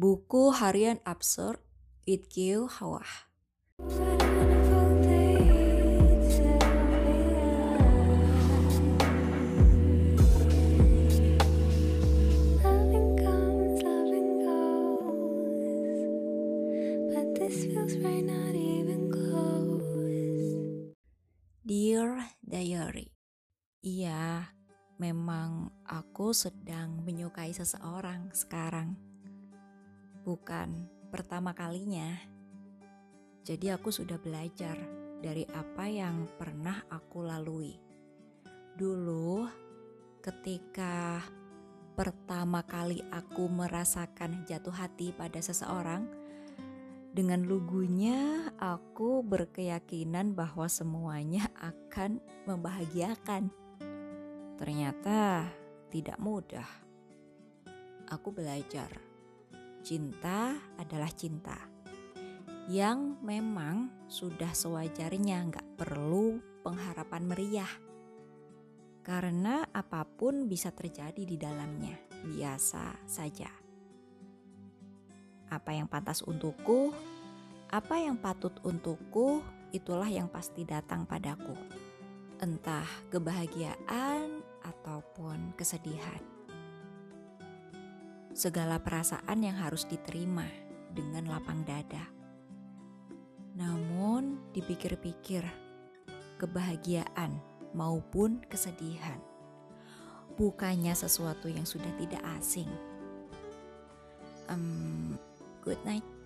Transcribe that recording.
Buku harian absurd Itkiu Hawah. Loving comes, loving goes, but this feels right, not even close. Dear Diary. Iya, memang aku sedang menyukai seseorang sekarang. Bukan pertama kalinya. Jadi aku sudah belajar dari apa yang pernah aku lalui. Dulu ketika pertama kali aku merasakan jatuh hati pada seseorang, dengan lugunya aku berkeyakinan bahwa semuanya akan membahagiakan. Ternyata tidak mudah. Aku belajar, cinta adalah cinta. Yang memang sudah sewajarnya nggak perlu pengharapan meriah. Karena apa pun bisa terjadi di dalamnya, biasa saja. Apa yang pantas untukku, apa yang patut untukku, itulah yang pasti datang padaku. Entah kebahagiaan ataupun kesedihan. Segala perasaan yang harus diterima dengan lapang dada. Namun, dipikir-pikir, kebahagiaan maupun kesedihan bukannya sesuatu yang sudah tidak asing. Um, good night.